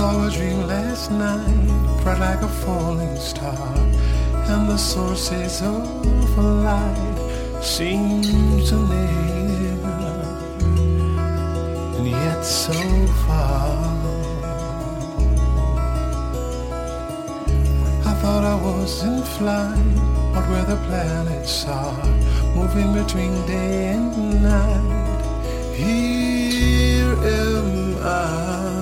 saw a dream last night, bright like a falling star, and the sources of light seem to live, so far. I thought I was in flight, but where the planets are, moving between day and night. Here am I.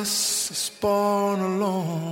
us is born alone.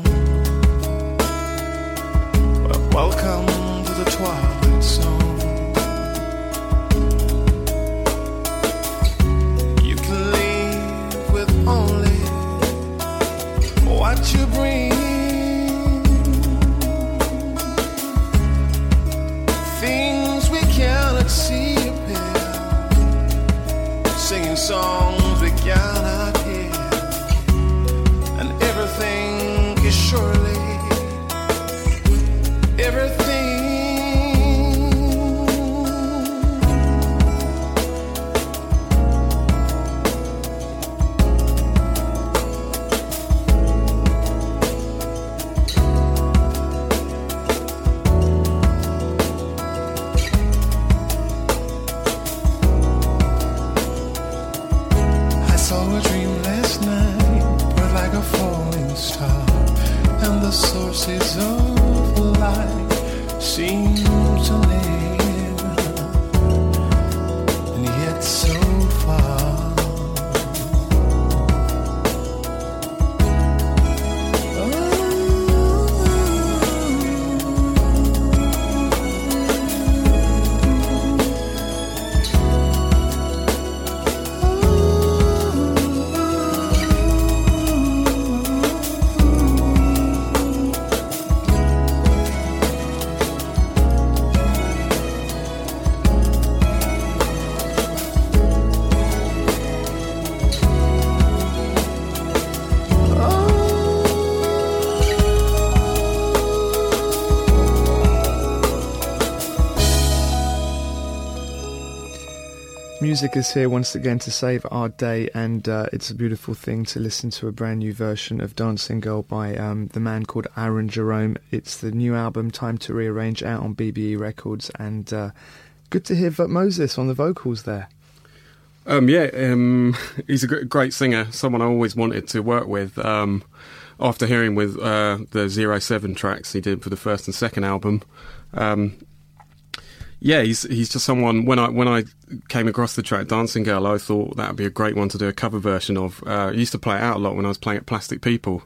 Music is here once again to save our day, and uh, it's a beautiful thing to listen to a brand new version of Dancing Girl by um, the man called Aaron Jerome. It's the new album, Time to Rearrange, out on BBE Records, and uh, good to hear Moses on the vocals there. Um, yeah, um, he's a great singer. Someone I always wanted to work with. Um, after hearing with uh, the Zero Seven tracks he did for the first and second album, um, yeah, he's he's just someone. When I when I came across the track "Dancing Girl," I thought that would be a great one to do a cover version of. Uh, I used to play it out a lot when I was playing at Plastic People,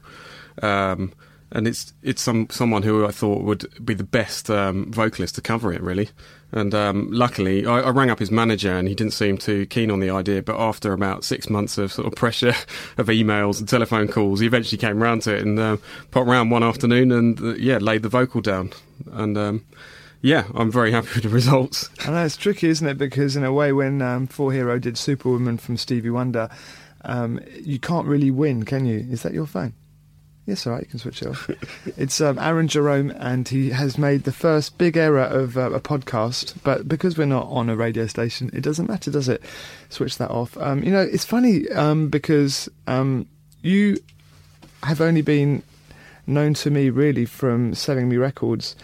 um, and it's it's some someone who I thought would be the best um, vocalist to cover it really. And um, luckily, I, I rang up his manager, and he didn't seem too keen on the idea. But after about six months of sort of pressure of emails and telephone calls, he eventually came round to it and uh, popped round one afternoon and uh, yeah, laid the vocal down. And um, yeah, I'm very happy with the results. I know it's tricky, isn't it? Because in a way, when um, Four Hero did Superwoman from Stevie Wonder, um, you can't really win, can you? Is that your phone? Yes, all right, you can switch it off. it's um, Aaron Jerome, and he has made the first big error of uh, a podcast. But because we're not on a radio station, it doesn't matter, does it? Switch that off. Um, you know, it's funny um, because um, you have only been known to me really from selling me records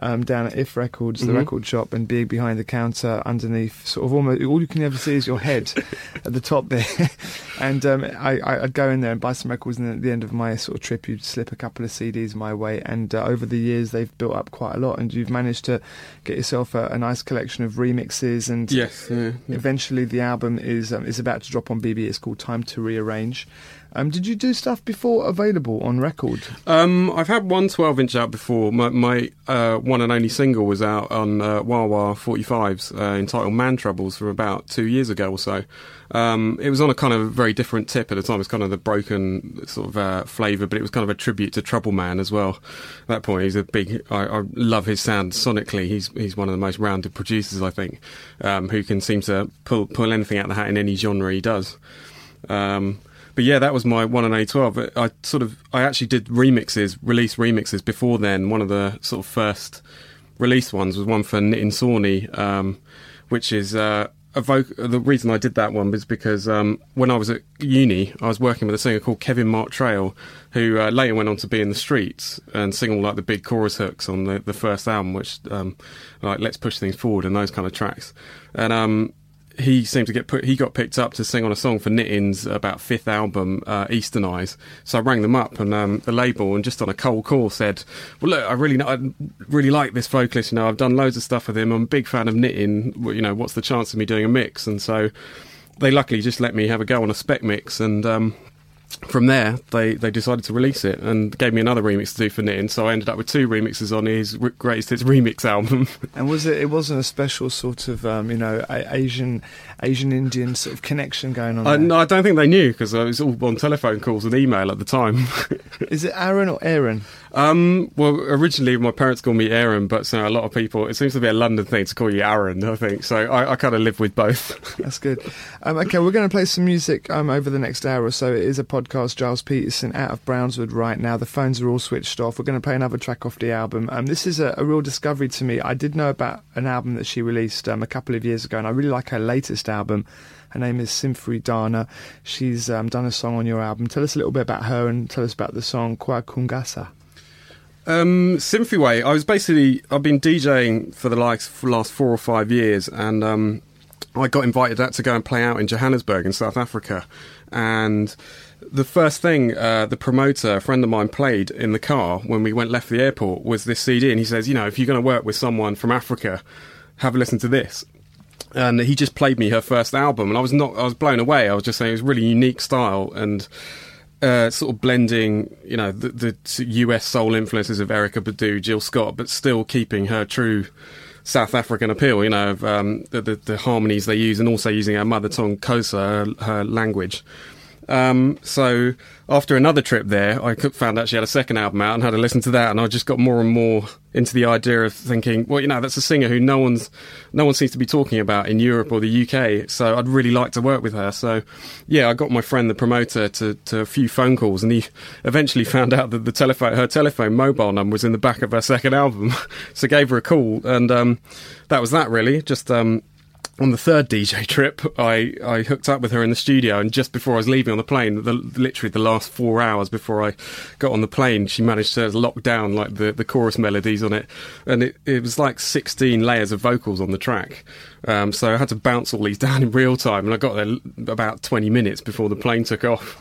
um, down at If Records, the Mhm. record shop, and being behind the counter underneath, sort of almost all you can ever see is your head at the top there. and um, I, I'd go in there and buy some records, and at the end of my sort of trip, you'd slip a couple of CDs my way. And uh, over the years, they've built up quite a lot, and you've managed to get yourself a, a nice collection of remixes. And Yes, yeah, yeah. eventually, the album is um, is about to drop on BB. It's called Time to Rearrange. Um, did you do stuff before available on record? Um, I've had one 12 inch out before. My, my uh, one and only single was out on uh, Wah Wah 45s, uh, entitled Man Troubles, from about two years ago or so. Um, it was on a kind of very different tip at the time. It was kind of the broken sort of uh, flavour, but it was kind of a tribute to Trouble Man as well. At that point, he's a big. I, I love his sound sonically. He's he's one of the most rounded producers, I think, um, who can seem to pull pull anything out of the hat in any genre he does. Um, but yeah, that was my one and A twelve. I sort of I actually did remixes, release remixes before then. One of the sort of first release ones was one for Nitin Sawhney, um, which is uh, The reason I did that one was because um, when I was at uni, I was working with a singer called Kevin Mark Trail, who uh, later went on to be in the streets and sing all like the big chorus hooks on the, the first album, which um, like Let's Push Things Forward and those kind of tracks. And um, he seemed to get put. He got picked up to sing on a song for Nitin's about fifth album, uh, Eastern Eyes. So I rang them up and um, the label, and just on a cold call said, "Well, look, I really, I really like this vocalist. You know, I've done loads of stuff with him. I'm a big fan of. Well, You know, what's the chance of me doing a mix?" And so they luckily just let me have a go on a spec mix and. Um, from there, they, they decided to release it and gave me another remix to do for Nitin. So I ended up with two remixes on his r- greatest hits remix album. And was it? It wasn't a special sort of, um, you know, a- Asian, Asian Indian sort of connection going on. I, there. no, I don't think they knew because it was all on telephone calls and email at the time. Is it Aaron or Aaron? um, well, originally my parents called me Aaron, but so a lot of people, it seems to be a London thing to call you Aaron, I think. So I, I kind of live with both. That's good. Um, okay, we're going to play some music um, over the next hour or so. It is a podcast. Gilles Peterson out of Brownswood right now. The phones are all switched off. We're going to play another track off the album. Um, this is a, a real discovery to me. I did know about an album that she released um, a couple of years ago, and I really like her latest album. Her name is Simphiwe Dana. She's um, done a song on your album. Tell us a little bit about her and tell us about the song Kwa Kungasa. Um, Way. I was basically I've been DJing for the likes for the last four or five years, and um, I got invited out to go and play out in Johannesburg in South Africa, and the first thing uh, the promoter, a friend of mine, played in the car when we went left the airport was this CD, and he says, you know, if you're going to work with someone from Africa, have a listen to this. And he just played me her first album, and I was not, I was blown away. I was just saying it was really unique style and. Uh, sort of blending, you know, the, the US soul influences of Erykah Badu, Jill Scott, but still keeping her true South African appeal, you know, um, the, the, the, harmonies they use, and also using her mother tongue Xhosa, her, her language. Um, so after another trip there, I found out she had a second album out and had to listen to that, and I just got more and more into the idea of thinking, well, you know, that's a singer who no one's no one seems to be talking about in Europe or the UK. So I'd really like to work with her. So yeah, I got my friend the promoter to, to a few phone calls, and he eventually found out that the telephone her telephone mobile number was in the back of her second album. so gave her a call, and um, that was that really. Just um, on the third DJ trip, I, I hooked up with her in the studio, and just before I was leaving on the plane, the, literally the last four hours before I got on the plane, she managed to lock down like the, the chorus melodies on it, and it, it was like 16 layers of vocals on the track. Um, so I had to bounce all these down in real time, and I got there about 20 minutes before the plane took off.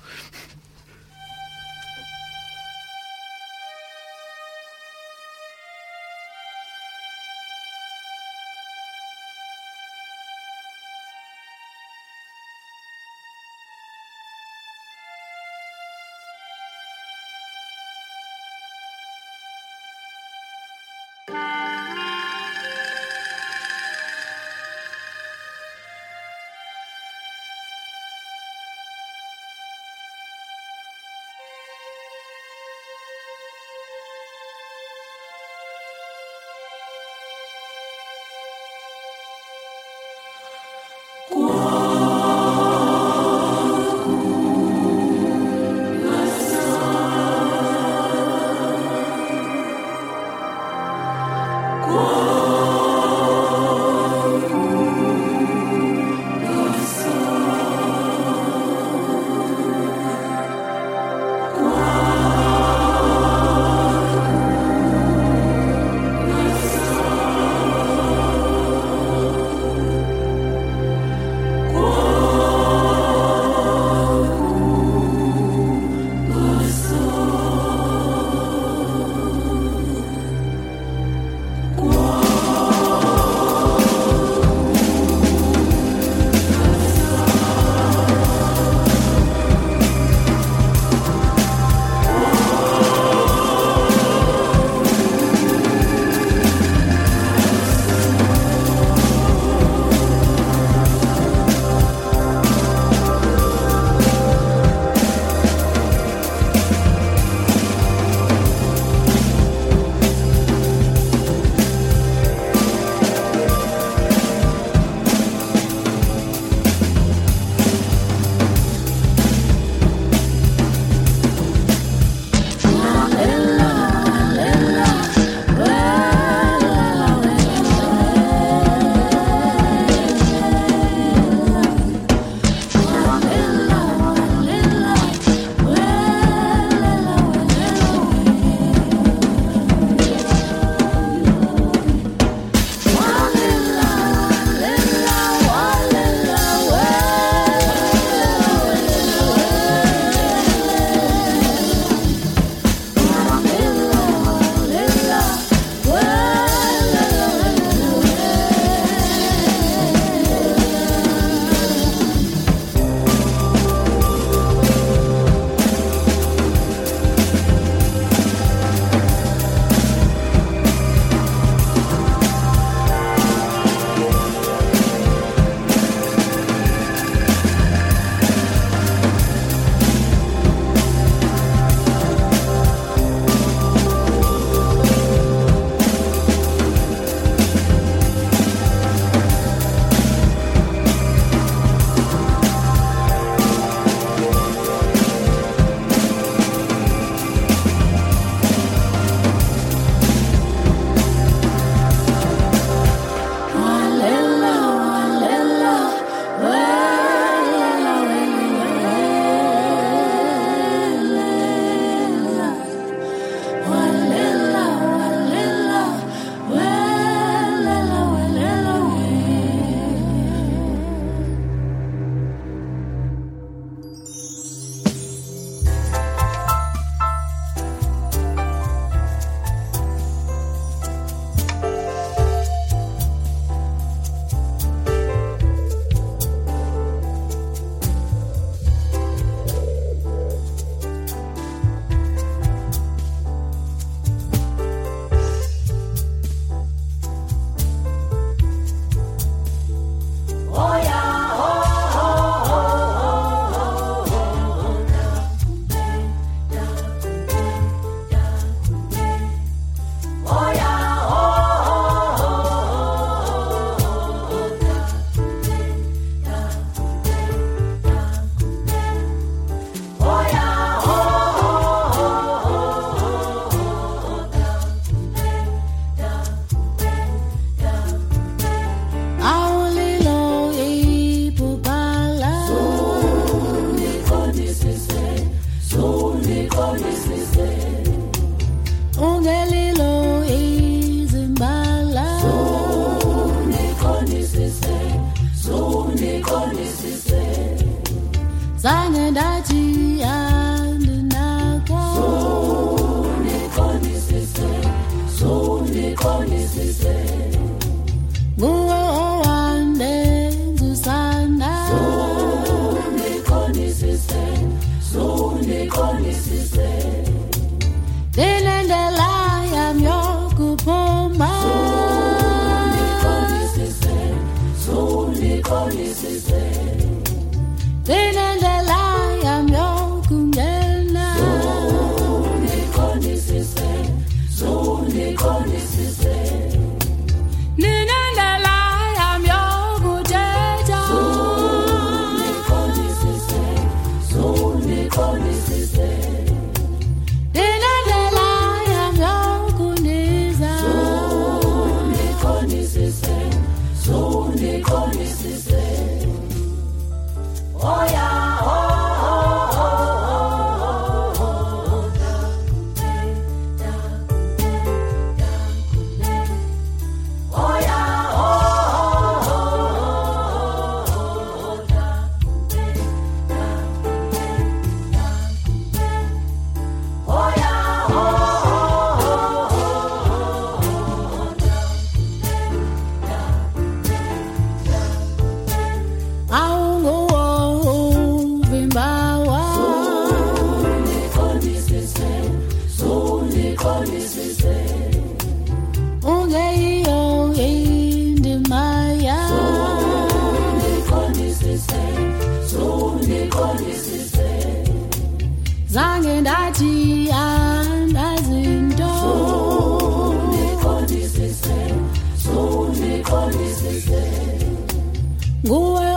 Nguwe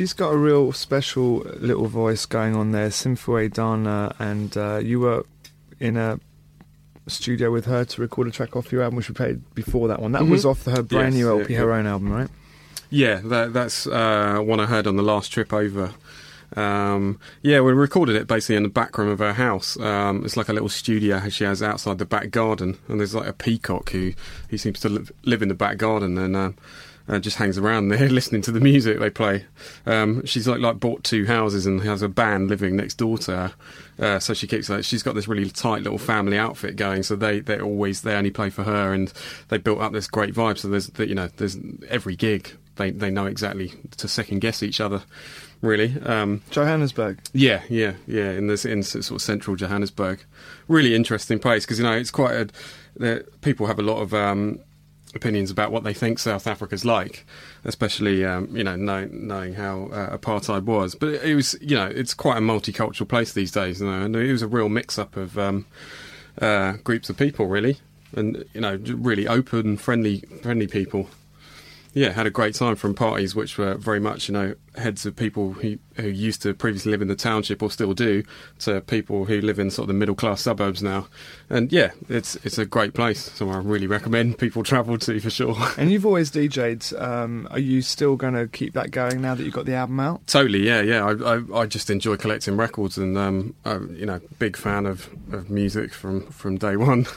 She's got a real special little voice going on there, Simphiwe Dana, and uh, you were in a studio with her to record a track off your album, which we played before that one. That Mhm. was off her brand Yes, new yeah, LP, yeah. her own album, right? Yeah, that, that's uh, one I heard on the last trip over. Um, yeah, we recorded it basically in the back room of her house. Um, it's like a little studio she has outside the back garden, and there's like a peacock who he seems to live, live in the back garden and uh, uh, just hangs around there listening to the music they play. Um, she's like like bought two houses and has a band living next door to her. Uh, so she keeps like she's got this really tight little family outfit going. So they they're always they only play for her, and they built up this great vibe. So there's you know there's every gig they they know exactly to second guess each other. Really, um, Johannesburg. yeah, yeah, yeah. In this, in sort of central Johannesburg, really interesting place because you know it's quite a. The, people have a lot of um, opinions about what they think South Africa's like, especially um, you know know, knowing how uh, apartheid was. But it, was you know it's quite a multicultural place these days, you know, and it was a real mix up of um, uh, groups of people really, and you know really open, friendly, friendly people. Yeah, had a great time from parties which were very much, you know, heads of people who, who used to previously live in the township or still do, to people who live in sort of the middle class suburbs now. And yeah, it's it's a great place, so I really recommend people travel to for sure. And you've always DJ'd. Um, are you still going to keep that going now that you've got the album out? Totally, yeah, yeah. I, I, I just enjoy collecting records, and um, I'm, you know, big fan of, of music from, from day one.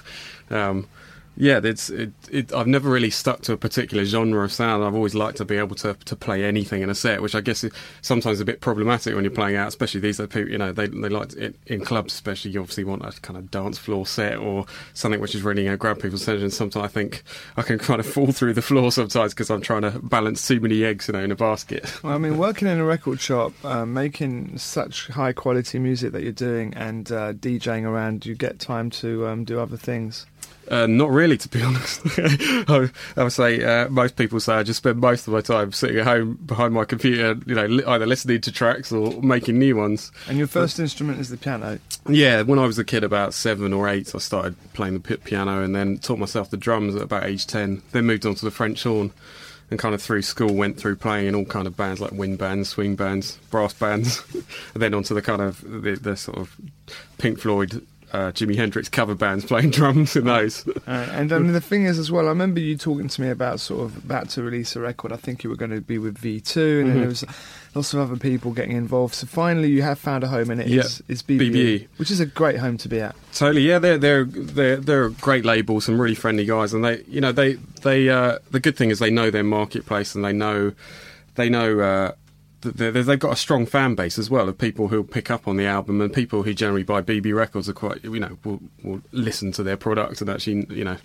Um, yeah, it's it, it. I've never really stuck to a particular genre of sound. I've always liked to be able to, to play anything in a set, which I guess is sometimes a bit problematic when you're playing out, especially these days. People, you know, they they like it, in clubs, especially. You obviously want a kind of dance floor set or something which is really going to grab people's attention. Sometimes I think I can kind of fall through the floor sometimes because I'm trying to balance too many eggs, you know, in a basket. Well, I mean, working in a record shop, uh, making such high quality music that you're doing, and uh, DJing around, you get time to um, do other things. Uh, not really, to be honest. I, I would say uh, most people say I just spend most of my time sitting at home behind my computer, you know, li- either listening to tracks or making new ones. And your first instrument is the piano. Yeah, when I was a kid, about seven or eight, I started playing the pi- piano and then taught myself the drums at about age ten. Then moved on to the French horn, and kind of through school went through playing in all kind of bands like wind bands, swing bands, brass bands, and then onto the kind of the, the sort of Pink Floyd. Uh, Jimi Hendrix cover bands playing drums in those. Uh, and I mean, the thing is, as well, I remember you talking to me about sort of about to release a record. I think you were going to be with V2, and then Mhm. there was lots of other people getting involved. So finally, you have found a home, and it is Yeah, is BBE, BBE. which is a great home to be at. Totally, yeah, they're they're they're they're a great label, some really friendly guys, and they, you know, they they uh, the good thing is they know their marketplace and they know they know uh, they've got a strong fan base as well of people who'll pick up on the album and people who generally buy BB records are quite you know will, will listen to their product and actually you know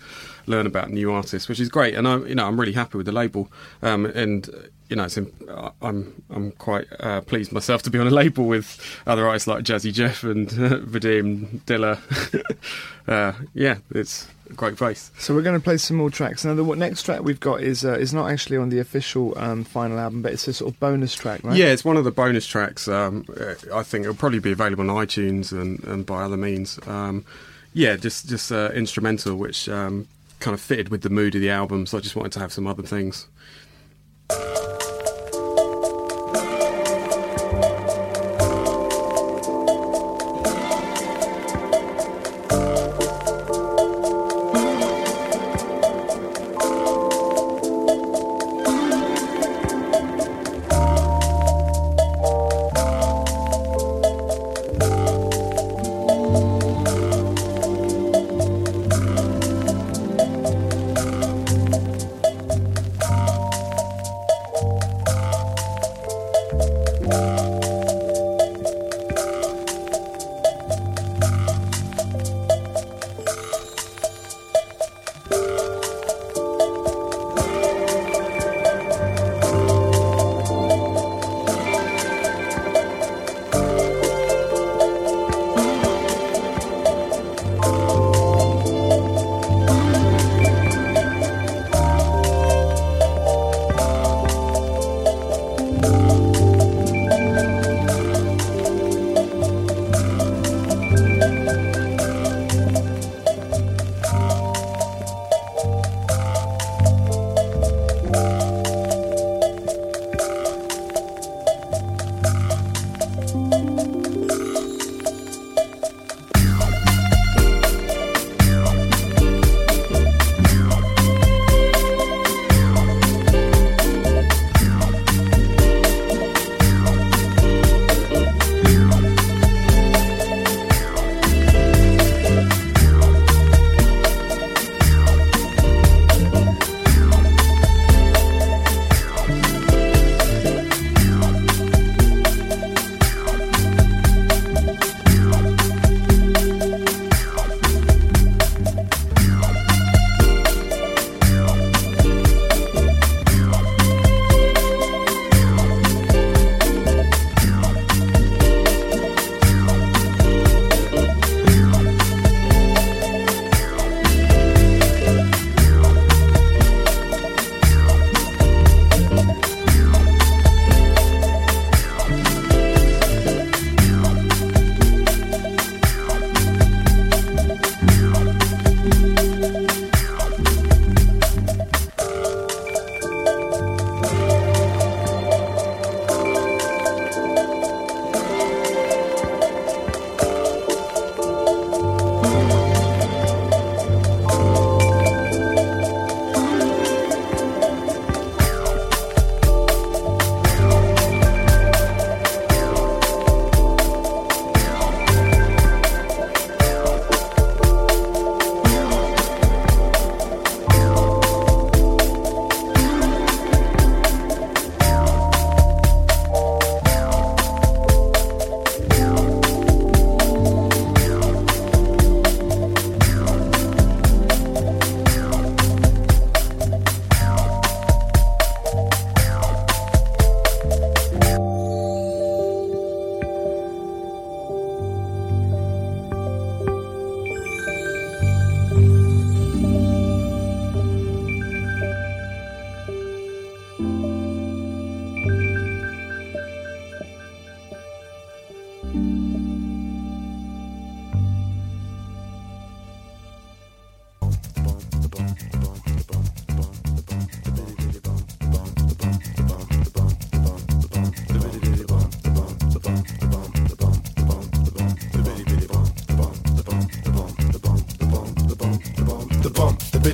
learn about new artists, which is great. And I'm you know I'm really happy with the label, um, and you know it's, im- I'm I'm quite uh, pleased myself to be on a label with other artists like Jazzy Jeff and uh, Vadim Dilla. uh, yeah, it's a great place. So we're going to play some more tracks. Now, the what next track we've got is uh, is not actually on the official um, final album, but it's a sort of bonus track, right? Yeah, it's one of the bonus tracks. Um, I think it'll probably be available on iTunes and, and by other means. Um, yeah, just just uh, instrumental, which um, kind of fitted with the mood of the album. So I just wanted to have some other things.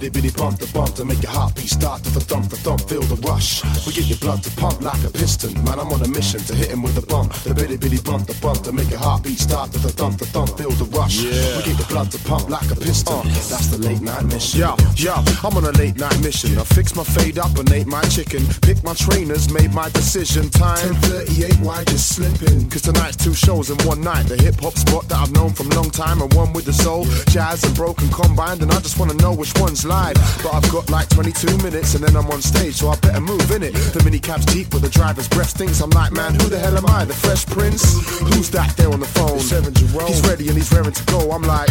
Bitty bitty bump, the bump to make your heartbeat start to the thump, the thump, feel the rush. We get your blood to pump like a piston. Man, I'm on a mission to hit him with a bump. The bitty bitty bump, the bump to make your heartbeat start to the thump, the thump, feel the rush. Yeah. We get your blood to pump like a piston. Uh. That's the late night mission. Yo, yo, I'm on a late night mission. I fix my fade up and ate my chicken. Picked my trainers, made my decision. Time 1038, why just slipping? Cause tonight's two shows in one night. The hip hop spot that I've known from long time and one with the soul. Jazz and broken combined, and I just wanna know which one's live. But I've got like 22 minutes and then I'm on stage, so I better move in it. The mini cab's deep with the driver's breath stinks. I'm like, man, who the hell am I? The Fresh Prince? Who's that there on the phone? He's ready and he's raring to go. I'm like,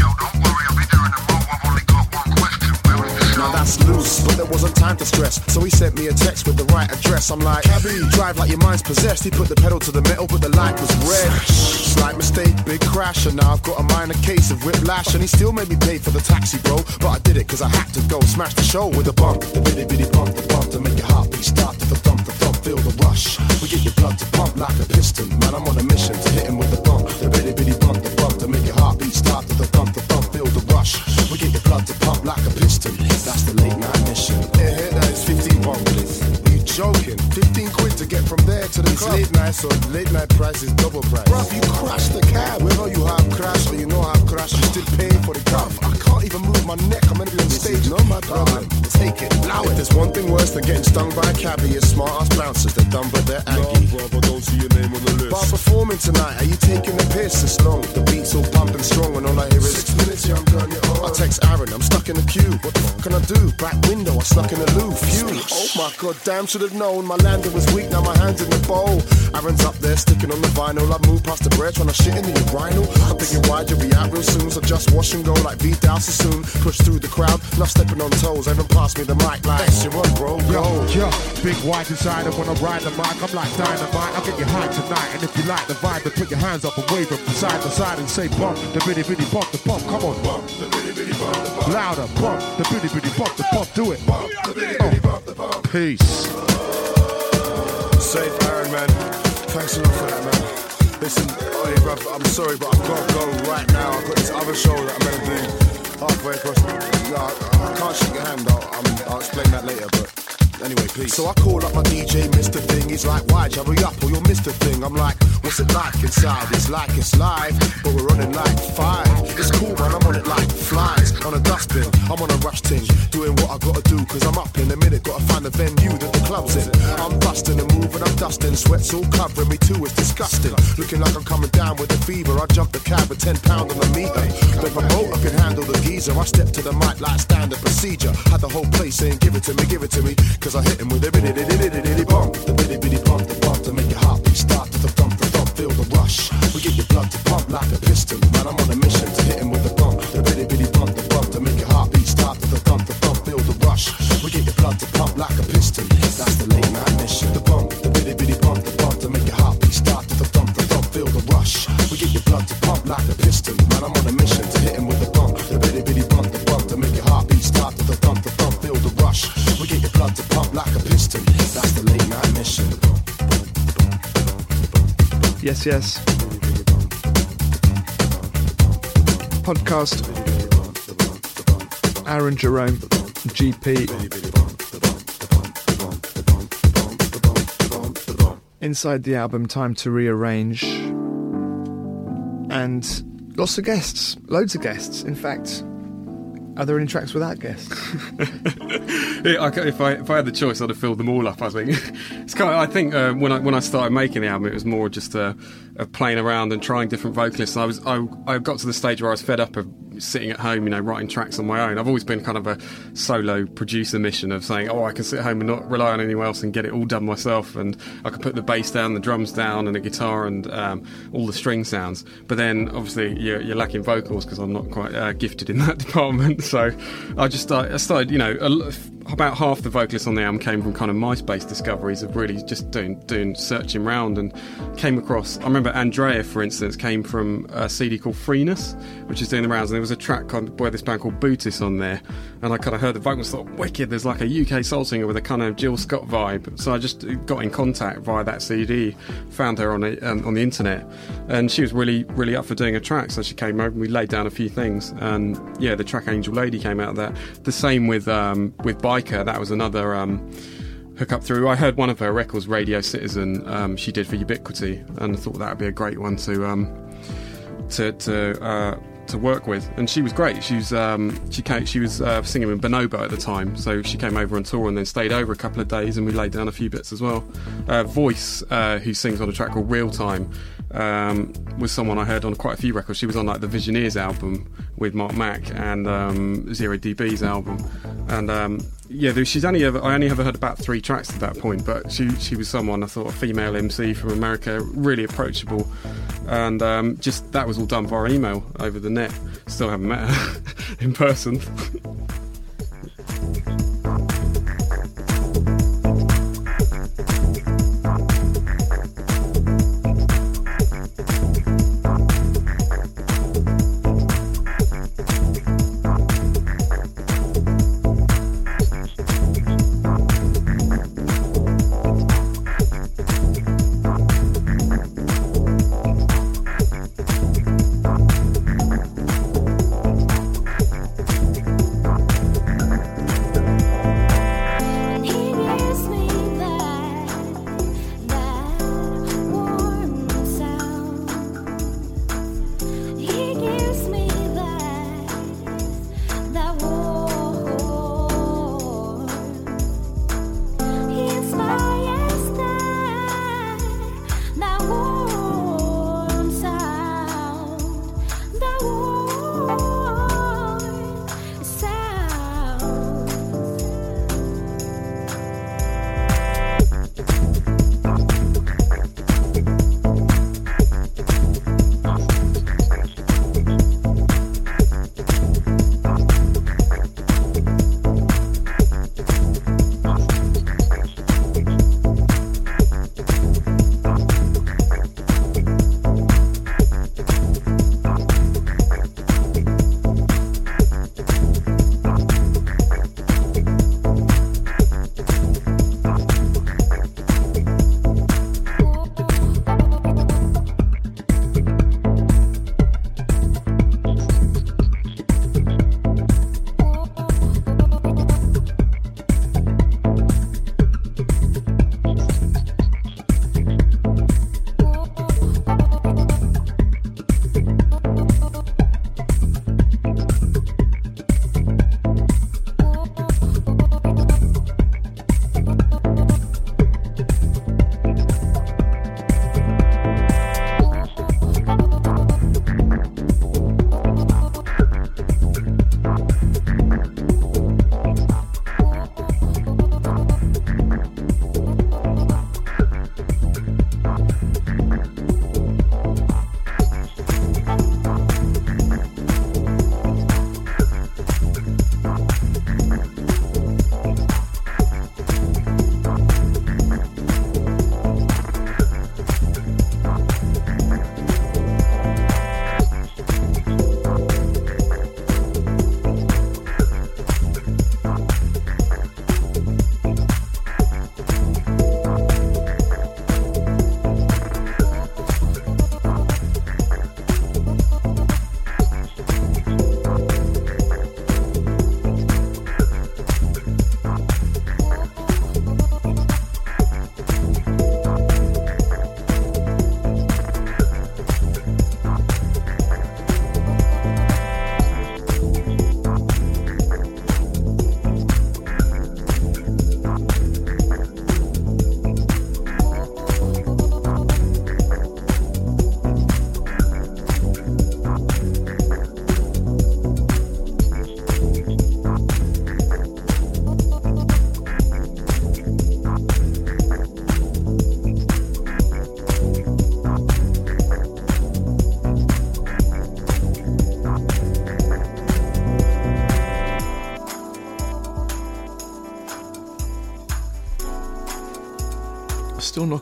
now that's loose, but there wasn't time to stress. So he sent me a text with the right address. I'm like, Cabby, drive like your mind's possessed. He put the pedal to the metal, but the light was red. Slight mistake, big crash, and now I've got a minor case of whiplash. And he still made me pay for the taxi, bro. But I did it because I had to go smash the show with a bump. The bitty bitty bump, the bump to make your heartbeat start to the thump, the thump, feel the rush. We get your blood to pump like a piston. Man, I'm on a mission to hit him It's late night, so late night price is double price. Bruv, you crashed the cab. Whether you have crashed or you know I've crashed, you still paying for the cab. I can't even move my neck. I'm gonna be on stage. not my problem. Take it, allow it. There's one thing worse than getting stung by a cabbie. It's smart ass bouncers. They're dumb, but they're aggy. brother, don't see your name on the list. But performing tonight. Are you taking the piss? It's long. The beat's all pumping strong, and all I hear is Six minutes, young gun, you're I oh. text Aaron, I'm stuck in the queue. What the fuck can I do? Back window, I snuck in the loo. Phew. Oh my god, damn, should have known. My landing was weak, now my hand's in the bowl. Aaron's up there, sticking on the vinyl. I move past the bread, trying to shit in the urinal. I'm thinking, why'd you be out real soon? So just wash and go like Vidal Sassoon. Push through the crowd, not stepping on toes. Even pass me the mic like, yes, you're on, bro. Yo, yo, big white inside and when I ride the mic, I'm like dynamite. I'll get you high tonight. And if you like the vibe, then put your hands up and wave them from side to side and say bump, the bitty bitty bump, the bump, come on. Bump, the bitty bitty bump, the bump. Louder, bump, the bitty bitty bump, the bump, do it. Bump, the bitty bitty bump, the bump. Peace. Safe, Aaron, man. Thanks a lot for that, man. Listen, hey, bruv, I'm sorry, but I've got to go right now. I've got this other show that I'm to do halfway across. No, I, I can't shake your hand. I'll, I'll explain that later, but anyway, peace. So I call up my DJ, Mr. Thing. He's like, you hurry up or you'll miss the thing? I'm like, what's it like inside? It's like it's live, but we're running like five. It's cool, man. I'm on it like flies on a dustbin. I'm on a rush thing, doing what I gotta do, cause I'm up in a minute. Gotta find the venue that the club's in. I'm busting and moving, I'm dusting. Sweat's all covering me too, it's disgusting. Looking like I'm coming down with a fever. I jump the cab with 10 pound on the meter. But the promoter can handle the geezer. I step to the mic like standard procedure. Had the whole place saying, give it to me, give it to me. Cause I hit him with a bitty bitty bitty bump. The bitty bitty bump, the bump to make your heartbeat start to the thump, the thump, feel the rush. We get your blood to pump like a piston. Man, I'm on a mission to hit him with the bump. The bitty bitty bump, the bump to make your heartbeat start to the thump, the thump, feel the rush. We get your blood to pump like a piston. That's the late night Yes. Podcast. Aaron Jerome, GP. Inside the album, Time to Rearrange. And lots of guests, loads of guests. In fact, are there any tracks without guests? If I if I had the choice, I'd have filled them all up. I think it's kind. Of, I think uh, when I when I started making the album, it was more just a, of playing around and trying different vocalists. I was I, I got to the stage where I was fed up of sitting at home, you know, writing tracks on my own. I've always been kind of a solo producer mission of saying, oh, I can sit home and not rely on anyone else and get it all done myself, and I can put the bass down, the drums down, and the guitar and um, all the string sounds. But then obviously you're, you're lacking vocals because I'm not quite uh, gifted in that department. So I just I started you know. A, about half the vocalists on the album came from kind of MySpace discoveries of really just doing doing searching around and came across. I remember Andrea, for instance, came from a CD called Freeness, which is doing the rounds, and was a track on, by this band called Bootis on there, and I kind of heard the vocals, thought wicked. There's like a UK soul singer with a kind of Jill Scott vibe, so I just got in contact via that CD, found her on the um, on the internet, and she was really really up for doing a track. So she came over, and we laid down a few things, and yeah, the track Angel Lady came out of that. The same with um, with Bajka, that was another. Um, hook up through. I heard one of her records, Radio Citizen, um, she did for Ubiquity, and I thought that would be a great one to um, to to uh, to work with. And she was great. She was um, she came, she was uh, singing with Bonobo at the time, so she came over on tour and then stayed over a couple of days, and we laid down a few bits as well. Uh, Voice, uh, who sings on a track called Real Time. Um, was someone I heard on quite a few records. She was on like the Visioneers album with Marc Mac and um, Zero DB's album, and um, yeah, she's only ever I only ever heard about three tracks at that point, but she she was someone I thought a female MC from America, really approachable, and um, just that was all done via email over the net. Still haven't met her in person.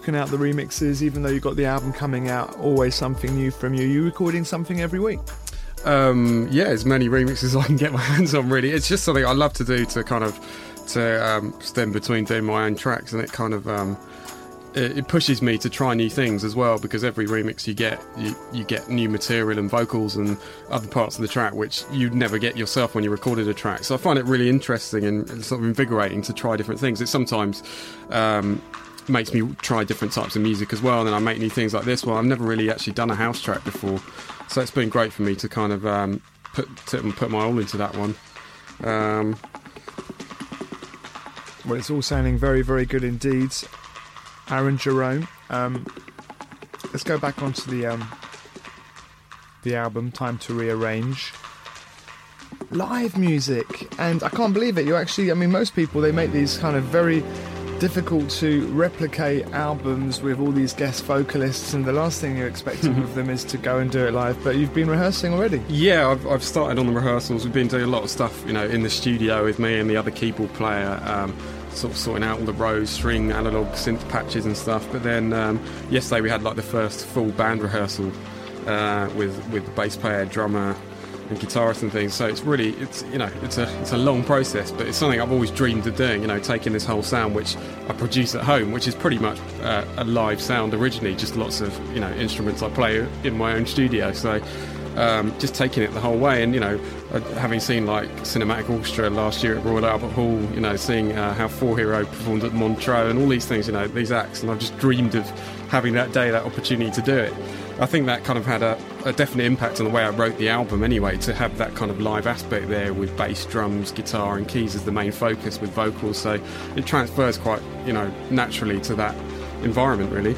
knocking out the remixes, even though you've got the album coming out. Always something new from you. You recording something every week? Um, yeah, as many remixes I can get my hands on. Really, it's just something I love to do to kind of to um, stand between doing my own tracks, and it kind of um, it, it pushes me to try new things as well. Because every remix you get, you, you get new material and vocals and other parts of the track which you'd never get yourself when you recorded a track. So I find it really interesting and sort of invigorating to try different things. It sometimes um, makes me try different types of music as well. And I make new things like this. Well, I've never really actually done a house track before, so it's been great for me to kind of um, put put my all into that one. Um, Well, it's all sounding very, very good indeed. Aaron Jerome. Um, let's go back onto the um, the album. Time to rearrange. Live music, and I can't believe it. You actually, I mean, most people they make these kind of very difficult to replicate albums with all these guest vocalists, and the last thing you're expecting of them is to go and do it live. But you've been rehearsing already. yeah, I've, I've started on the rehearsals. We've been doing a lot of stuff, you know, in the studio with me and the other keyboard player. Um, Sort of sorting out all the Rhodes string analog synth patches and stuff. But then um, yesterday we had like the first full band rehearsal uh, with with the bass player, drummer, and guitarist and things. So it's really it's you know it's a it's a long process, but it's something I've always dreamed of doing. You know, taking this whole sound which I produce at home, which is pretty much uh, a live sound originally, just lots of you know instruments I play in my own studio. So. Um, just taking it the whole way, and you know, uh, having seen like Cinematic Orchestra last year at Royal Albert Hall, you know, seeing uh, how Four Hero performed at Montreux, and all these things, you know, these acts, and I've just dreamed of having that day, that opportunity to do it. I think that kind of had a, a definite impact on the way I wrote the album anyway, to have that kind of live aspect there with bass, drums, guitar, and keys as the main focus with vocals. So it transfers quite, you know, naturally to that environment, really.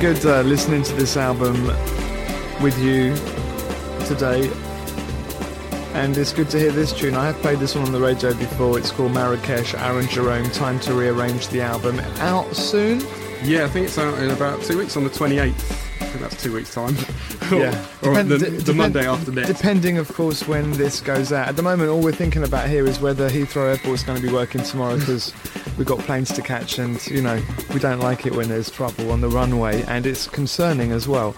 Good uh, listening to this album with you today. And it's good to hear this tune. I have played this one on the radio before. It's called Marrakesh, Aaron Jerome, Time to Rearrange the Album. Out soon? Yeah, I think it's out in about two weeks on the 28th. I think that's two weeks' time. Yeah. or Depend- the, the depend- Monday after next. Depending, of course, when this goes out. At the moment, all we're thinking about here is whether Heathrow Airport's going to be working tomorrow because we've got planes to catch and, you know, we don't like it when there's trouble on the runway and it's concerning as well.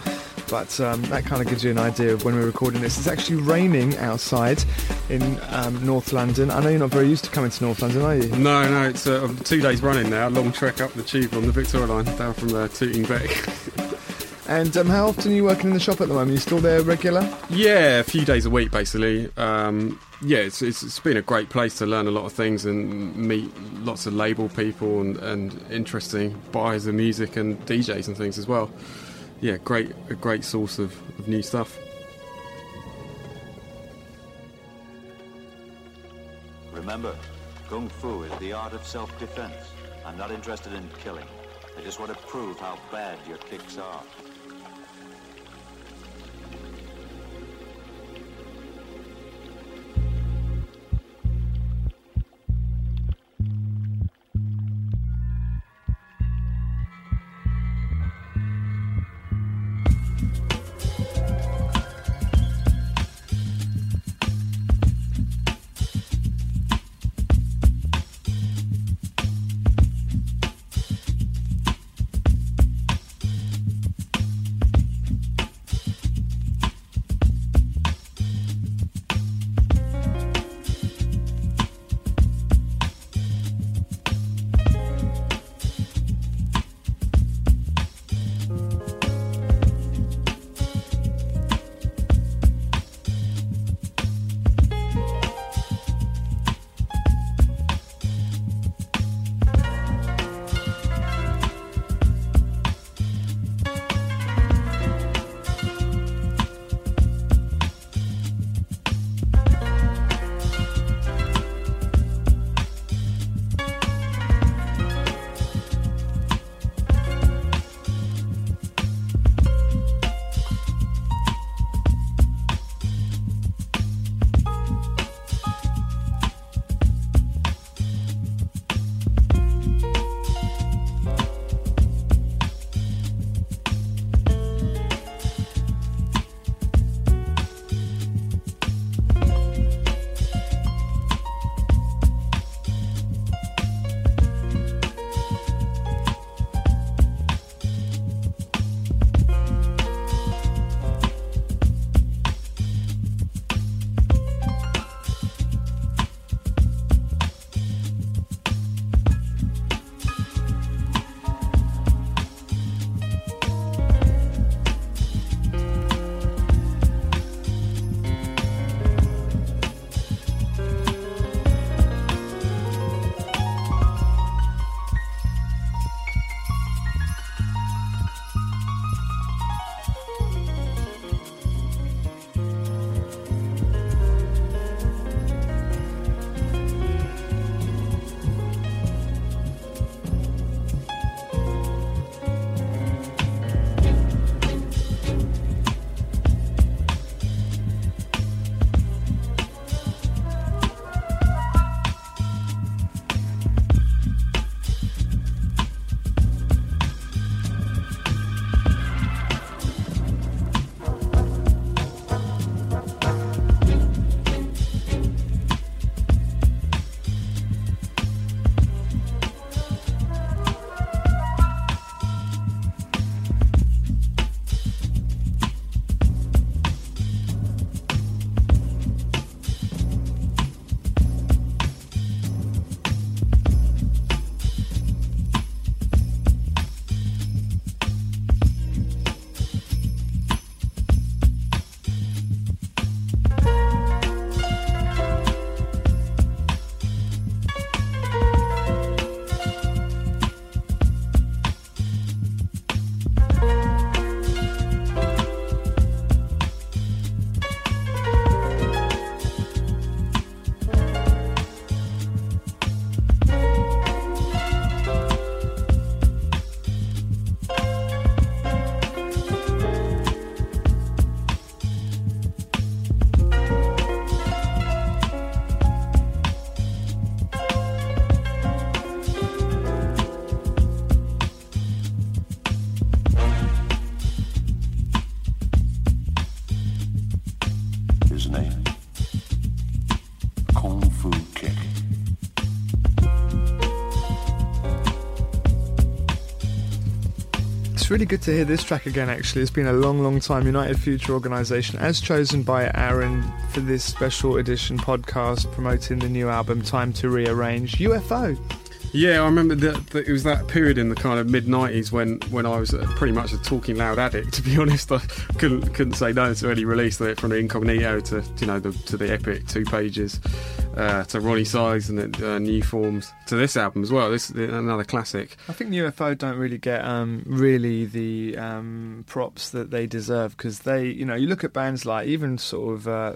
But um, that kind of gives you an idea of when we're recording this. It's actually raining outside in um, North London. I know you're not very used to coming to North London, are you? No, no, it's uh, two days running now. Long trek up the tube on the Victoria line down from uh, Tooting Bec. And um, how often are you working in the shop at the moment? Are you still there regular? yeah, a few days a week basically. Um, yeah, it's, it's, it's been a great place to learn a lot of things and meet lots of label people and, and interesting buyers of music and DJs and things as well. Yeah, great, a great source of, of new stuff. Remember, Kung Fu is the art of self-defense. I'm not interested in killing. I just want to prove how bad your kicks are. Really good to hear this track again, actually. It's been a long, long time. United Future Organisation, as chosen by Aaron for this special edition podcast promoting the new album, Time to Rearrange. UFO. Yeah, I remember that, it was that period in the kind of mid '90s when, when I was pretty much a talking loud addict. To be honest, I couldn't couldn't say no to any release from the Incognito to you know the, to the epic two pages uh, to Roni Size and the uh, New Forms to this album as well. This is another classic. I think UFO don't really get um, really the um, props that they deserve because they, you know, you look at bands like even sort of uh,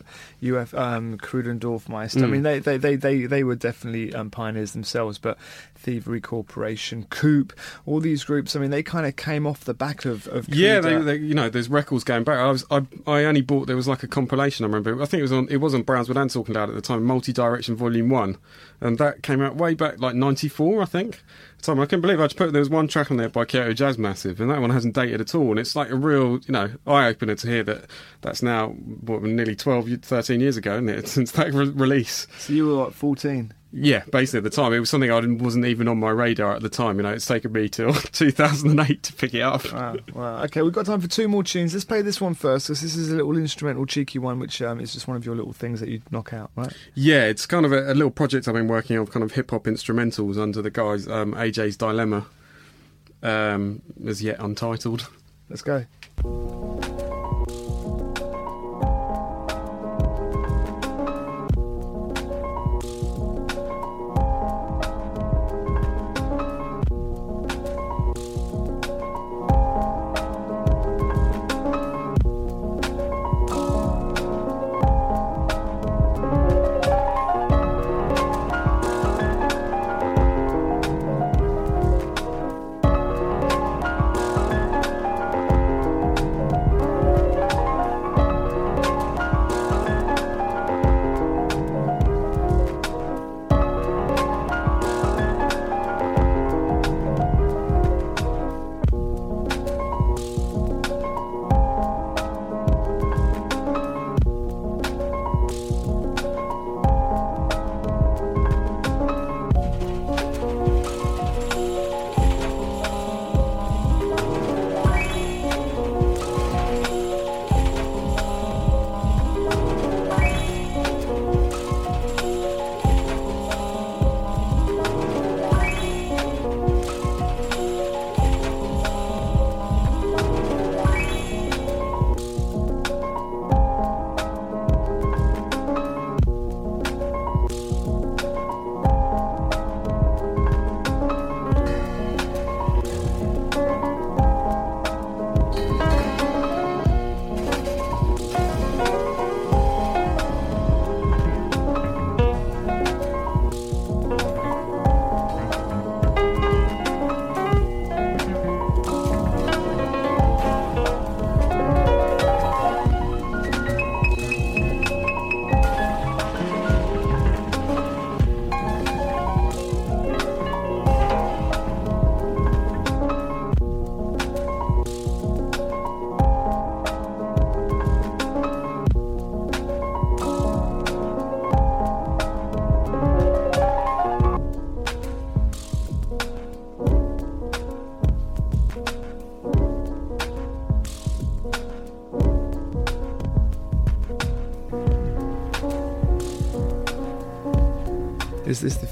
UF, um, Kruder & Dorfmeister. I Mm. mean, they, they, they, they, they were definitely um, pioneers themselves, but Thievery Corporation, Koop, all these groups. I mean, they kind of came off the back of, of Yeah, they, they, you know, there's records going back. I was, I, I only bought there was like a compilation. I remember. I think it was on. It was on Brownswood and Talking Loud at the time. Multi Direction Volume One, and that came out way back like '94, I think. Time I couldn't believe I just put there was one track on there by Kyoto Jazz Massive, and that one hasn't dated at all. And it's like a real, you know, eye opener to hear that that's now what nearly 12, 13 years ago, isn't it? Since that re- release. So you were what, 14? Yeah, basically at the time it was something I didn't, wasn't even on my radar at the time. You know, it's taken me till 2008 to pick it up. Wow, wow. Okay, we've got time for two more tunes. Let's play this one first because this is a little instrumental, cheeky one, which um, is just one of your little things that you knock out, right? Yeah, it's kind of a, a little project I've been working on, kind of hip hop instrumentals under the guys um, AJ's Dilemma, um, as yet untitled. Let's go.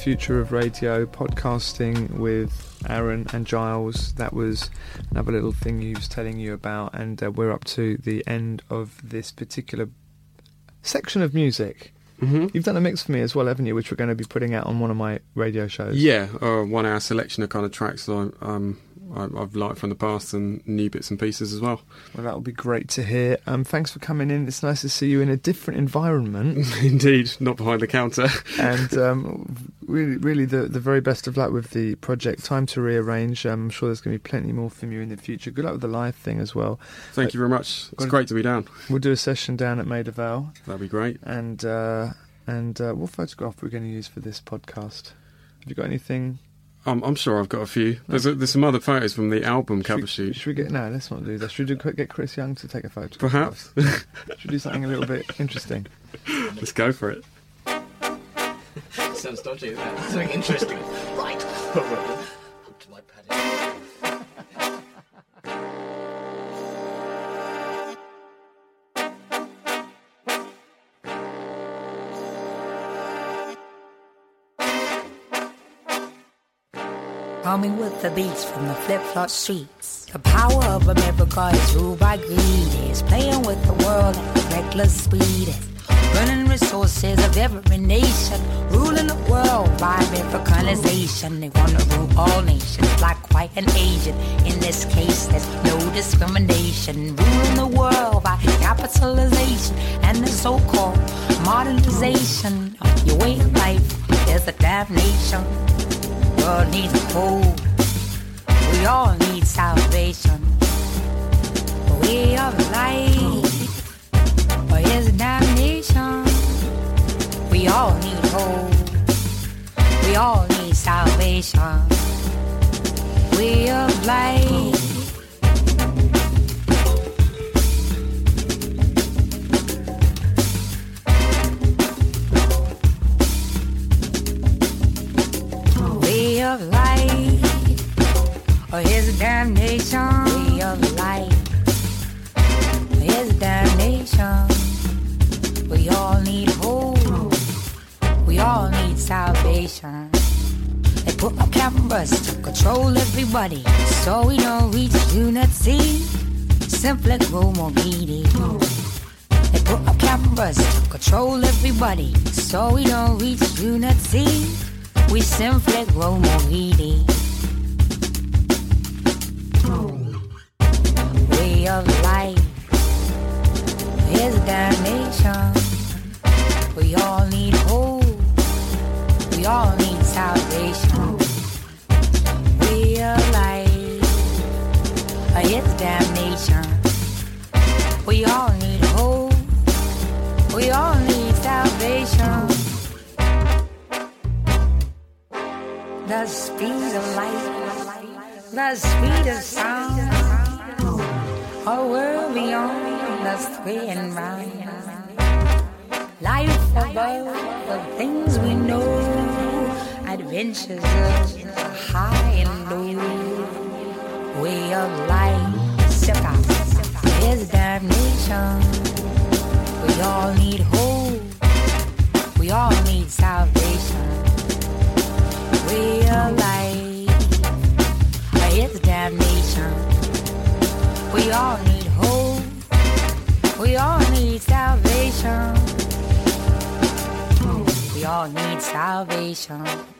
Future of radio podcasting with Aaron and Gilles? That was another little thing he was telling you about, and uh, we're up to the end of this particular section of music. Mm-hmm. You've done a mix for me as well, haven't you? Which we're going to be putting out on one of my radio shows. Yeah, uh, one hour selection of kind of tracks that I, um, I've liked from the past and new bits and pieces as well. Well, that will be great to hear. Um, thanks for coming in. It's nice to see you in a different environment. Indeed, not behind the counter. and um, really, really, the, the very best of luck with the project. Time to rearrange. Um, I'm sure there's going to be plenty more from you in the future. Good luck with the live thing as well. Thank you very much. It's great to be down. We'll do a session down at Maida Vale, That'd be great. and uh, and uh, what photograph we're going to use for this podcast? Have you got anything? I'm, I'm sure I've got a few. There's, a, there's some other photos from the album cover Should, shoot. should we get no? Let's not do that. Should we do, get Chris Young to take a photo? Perhaps. Should we do something a little bit interesting? Let's go for it. Sounds dodgy, isn't it? Something interesting. Right. Coming with the beats from the flip-flop streets. The power of America is ruled by greed. Is playing with the world at reckless speed. Is burning resources of every nation. Ruling the world by Americanization. They want to rule all nations, black, white, and Asian. In this case, there's no discrimination. Ruling the world by capitalization and the so-called modernization your way of life. Is a damnation world needs hope. We all need salvation. We are life, or is damnation? We all need hope. We all need salvation. We are life. Of life, or his damnation? Way of life, or is damnation? We all need hope. We all need salvation. They put up cameras to control everybody, so we don't reach unity. Simply grow more greedy. They put up cameras to control everybody, so we don't reach unity. We simply grow more greedy. Way of life is damnation. We all need hope. We all need salvation. Way of life is damnation. We all need hope. We all need salvation. The speed of light, the speed of sound, a world beyond the sway and. Life above the things we know, adventures of high and low. Way of life, step is damnation. We all need hope, we all need salvation. Damnation. We all need hope. We all need salvation. We all need salvation.